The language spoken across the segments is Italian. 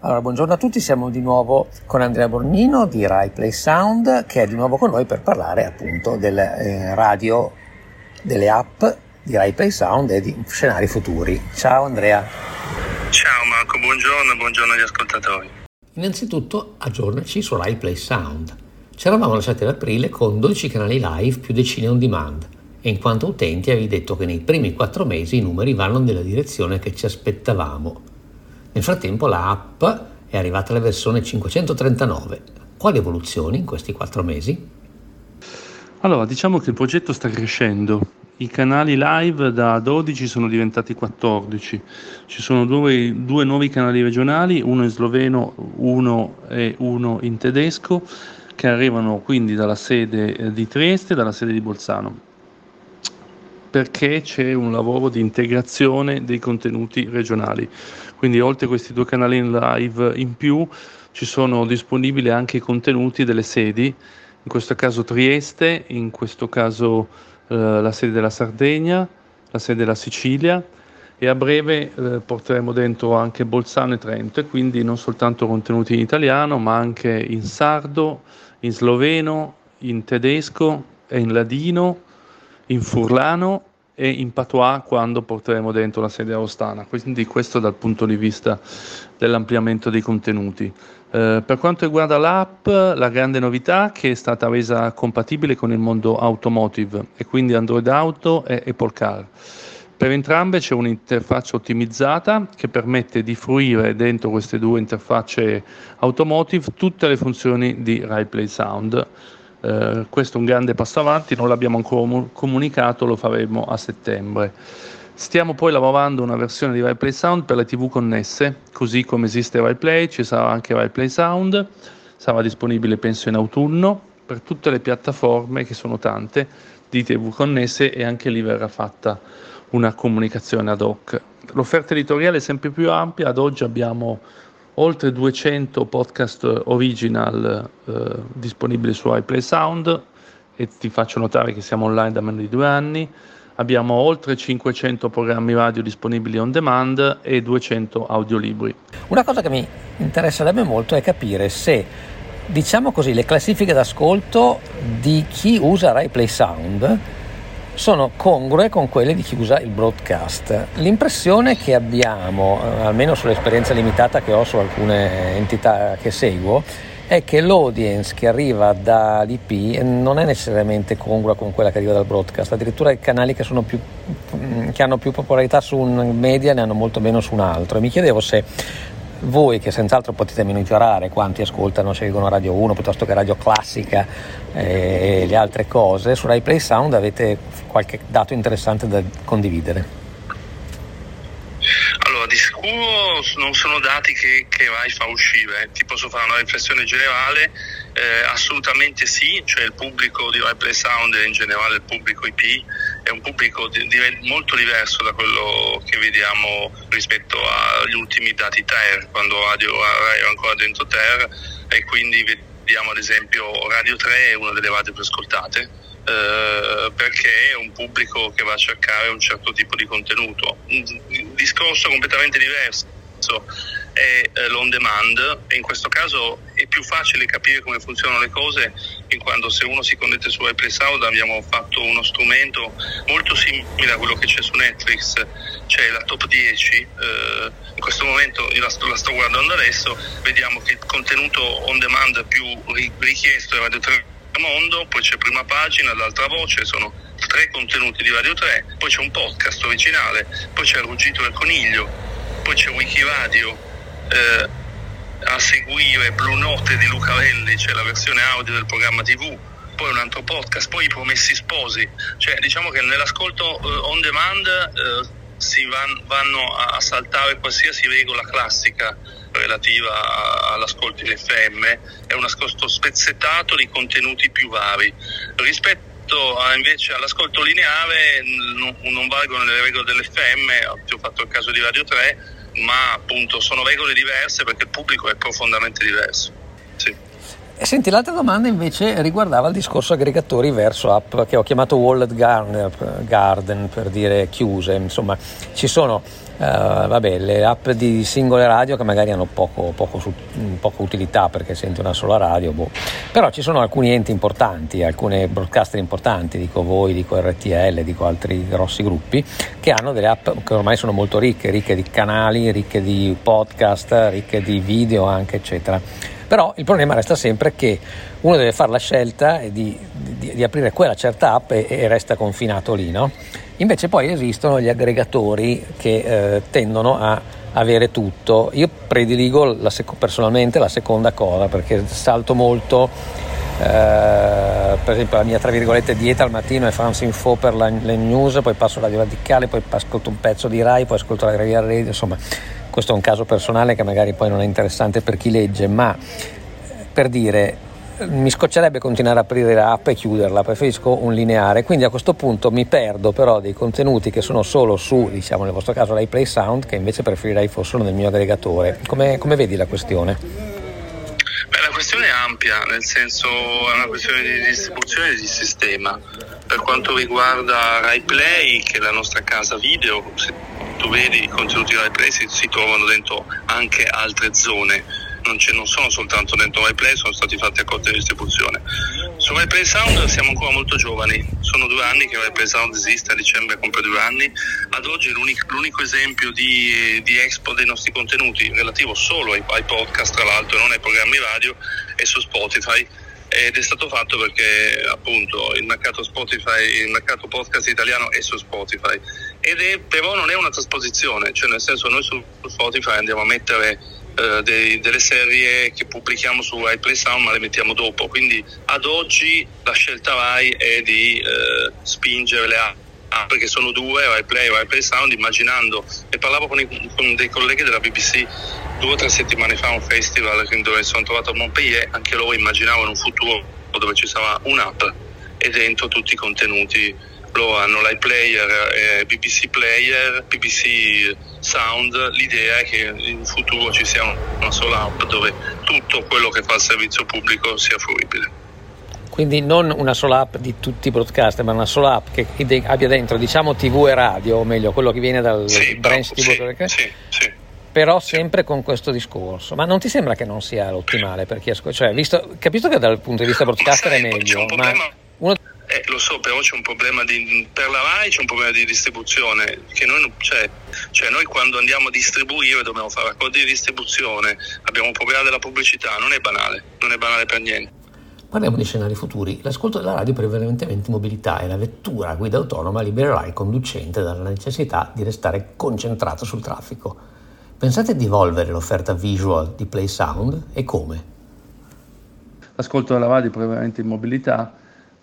Allora, buongiorno a tutti, siamo di nuovo con Andrea Bornino di Rai Play Sound che è di nuovo con noi per parlare appunto del eh, radio, delle app di Rai Play Sound e di scenari futuri. Ciao Andrea. Ciao Marco, buongiorno, buongiorno agli ascoltatori. Innanzitutto aggiornaci su Rai Play Sound. Ci eravamo lasciati ad aprile con 12 canali live più decine on demand e in quanto utenti avevi detto che nei primi 4 mesi i numeri vanno nella direzione che ci aspettavamo. Nel frattempo la app è arrivata alla versione 539. Quali evoluzioni in questi 4 mesi? Allora, diciamo che il progetto sta crescendo. I canali live da 12 sono diventati 14. Ci sono due, due nuovi canali regionali, uno in sloveno, uno e uno in tedesco, che arrivano quindi dalla sede eh, di Trieste e dalla sede di Bolzano perché c'è un lavoro di integrazione dei contenuti regionali. Quindi oltre a questi due canali in live in più ci sono disponibili anche i contenuti delle sedi, in questo caso Trieste, in questo caso eh, la sede della Sardegna, la sede della Sicilia e a breve eh, porteremo dentro anche Bolzano e Trento e quindi non soltanto contenuti in italiano ma anche in sardo, in sloveno, in tedesco e in ladino, in furlano e in patois quando porteremo dentro la sede a Ostana. Quindi questo dal punto di vista dell'ampliamento dei contenuti. Eh, per quanto riguarda l'app, la grande novità è che è stata resa compatibile con il mondo automotive e quindi Android Auto e Apple Car. Per entrambe c'è un'interfaccia ottimizzata che permette di fruire dentro queste due interfacce automotive tutte le funzioni di RaiPlay Sound eh, questo è un grande passo avanti, non l'abbiamo ancora comunicato, lo faremo a settembre. Stiamo poi lavorando una versione di RaiPlay Sound per le TV connesse, così come esiste RaiPlay, ci sarà anche RaiPlay Sound, sarà disponibile penso in autunno per tutte le piattaforme che sono tante di TV connesse e anche lì verrà fatta una comunicazione ad hoc. L'offerta editoriale è sempre più ampia, ad oggi abbiamo oltre 200 podcast original eh, disponibili su iPlay Sound e ti faccio notare che siamo online da meno di due anni. Abbiamo oltre 500 programmi radio disponibili on demand e 200 audiolibri. Una cosa che mi interesserebbe molto è capire se, diciamo così, le classifiche d'ascolto di chi usa RaiPlay Sound sono congrue con quelle di chi usa il broadcast. L'impressione che abbiamo, eh, almeno sull'esperienza limitata che ho su alcune entità che seguo, è che l'audience che arriva dall'IP non è necessariamente congrua con quella che arriva dal broadcast, addirittura i canali che, più, mm, che hanno più popolarità su un media ne hanno molto meno su un altro. E mi chiedevo se voi che senz'altro potete monitorare quanti ascoltano, seguono Radio 1 piuttosto che Radio Classica e le altre cose, su Rai Play Sound avete qualche dato interessante da condividere? Allora, di sicuro non sono dati che, che Rai fa uscire, ti posso fare una riflessione generale, eh, assolutamente sì, cioè il pubblico di Rai Play Sound e in generale il pubblico IP è un pubblico di, di, molto diverso da quello che vediamo rispetto agli ultimi dati TER, quando Radio Rai era ancora dentro TER e quindi vediamo ad esempio Radio 3 è una delle radio più ascoltate eh, perché è un pubblico che va a cercare un certo tipo di contenuto. Un discorso completamente diverso è eh, l'on demand e in questo caso è più facile capire come funzionano le cose in quanto se uno si connette su iPlay Sound abbiamo fatto uno strumento molto simile a quello che c'è su Netflix, c'è la top 10, eh, in questo momento io la sto, la sto, guardando adesso, vediamo che il contenuto on demand più richiesto è Radio 3 Mondo, poi c'è Prima Pagina, l'altra voce, sono tre contenuti di Radio 3, poi c'è un podcast originale, poi c'è il Ruggito del Coniglio, poi c'è Wikiradio, eh, a seguire Blue Note di Luca Velli, c'è la versione audio del programma TV, poi un altro podcast, poi i Promessi Sposi, cioè diciamo che nell'ascolto eh, on demand eh, si van, vanno a saltare qualsiasi regola classica relativa all'ascolto in FM, è un ascolto spezzettato di contenuti più vari. Rispetto invece all'ascolto lineare non, valgono le regole dell'FM, ho fatto il caso di Radio 3, ma appunto sono regole diverse perché il pubblico è profondamente diverso. Senti, l'altra domanda invece riguardava il discorso aggregatori verso app che ho chiamato Walled Garden per dire chiuse. Insomma, ci sono Uh, vabbè, le app di singole radio che magari hanno poco, poco, poco utilità perché senti una sola radio, boh. però ci sono alcuni enti importanti, alcuni broadcaster importanti, dico voi, dico RTL, dico altri grossi gruppi, che hanno delle app che ormai sono molto ricche, ricche di canali, ricche di podcast, ricche di video anche, eccetera. Però il problema resta sempre che uno deve fare la scelta di, di, di aprire quella certa app e, e resta confinato lì, no? Invece poi esistono gli aggregatori che eh, tendono a avere tutto. Io prediligo la sec- personalmente la seconda cosa perché salto molto, eh, per esempio la mia tra virgolette dieta al mattino è France Info per la, le news, poi passo Radio Radicale, poi ascolto un pezzo di Rai, poi ascolto la Rai Radio, insomma questo è un caso personale che magari poi non è interessante per chi legge, ma per dire mi scoccerebbe continuare a aprire l'app e chiuderla, preferisco un lineare, quindi a questo punto mi perdo però dei contenuti che sono solo su, diciamo nel vostro caso, l'iPlay Sound, che invece preferirei fossero nel mio aggregatore. Come, come vedi la questione? Beh, la questione è ampia, nel senso è una questione di distribuzione di sistema. Per quanto riguarda RaiPlay, che è la nostra casa video, vedi i contenuti si, si trovano dentro anche altre zone non, non, sono soltanto dentro MyPlay, sono stati fatti accordi di distribuzione. Su MyPlay Sound siamo ancora molto giovani, sono due anni che MyPlay Sound esiste, a dicembre compie due anni. Ad oggi l'unico, l'unico esempio di, di, expo dei nostri contenuti, relativo solo ai, ai podcast tra l'altro e non ai programmi radio, è su Spotify ed è stato fatto perché appunto il mercato Spotify, il mercato podcast italiano è su Spotify ed è però non è una trasposizione, cioè nel senso noi su Spotify andiamo a mettere eh, dei, delle serie che pubblichiamo su iPlay Sound ma le mettiamo dopo. Quindi ad oggi la scelta Rai è di eh, spingere le app perché sono due, iPlay e iPlay Sound immaginando e parlavo con, i, con, dei colleghi della BBC due o tre settimane fa un festival dove sono trovato a Montpellier anche loro immaginavano un futuro dove ci sarà un'app e dentro tutti i contenuti loro hanno l'iPlayer, eh, BBC Player, BBC Sound, l'idea è che in futuro ci sia una sola app dove tutto quello che fa il servizio pubblico sia fruibile. Quindi non una sola app di tutti i broadcaster, ma una sola app che abbia dentro, diciamo, TV e radio, o meglio, quello che viene dal sì, branch TV. Sì, sì, sì, però sempre con questo discorso. Ma non ti sembra che non sia l'ottimale per chi ascolta? Cioè, visto, capisco che dal punto di vista broadcaster è meglio, ma uno eh, lo so, però c'è un problema di, per la RAI c'è un problema di distribuzione, che noi, cioè, cioè noi quando andiamo a distribuire dobbiamo fare accordi di distribuzione, abbiamo un problema della pubblicità, non è banale, non è banale per niente. Parliamo di scenari futuri. L'ascolto della radio prevalentemente in mobilità e la vettura a guida autonoma libererà il conducente dalla necessità di restare concentrato sul traffico. Pensate di evolvere l'offerta visual di Play Sound e come? L'ascolto della radio prevalentemente in mobilità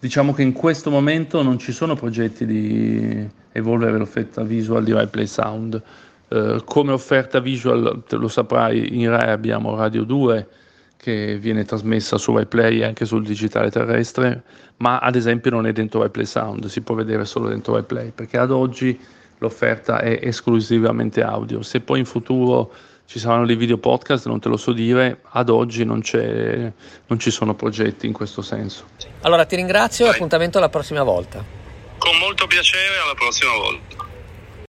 Diciamo che in questo momento non ci sono progetti di evolvere l'offerta visual di Rai Play Sound. Eh, come offerta visual, te lo saprai, in Rai abbiamo Radio 2 che viene trasmessa su Rai Play e anche sul digitale terrestre, ma ad esempio non è dentro Rai Play Sound, si può vedere solo dentro Rai Play, perché ad oggi l'offerta è esclusivamente audio. Se poi in futuro ci saranno dei video podcast, non te lo so dire, ad oggi non, non ci sono progetti in questo senso. Allora ti ringrazio e appuntamento alla prossima volta. Con molto piacere, alla prossima volta.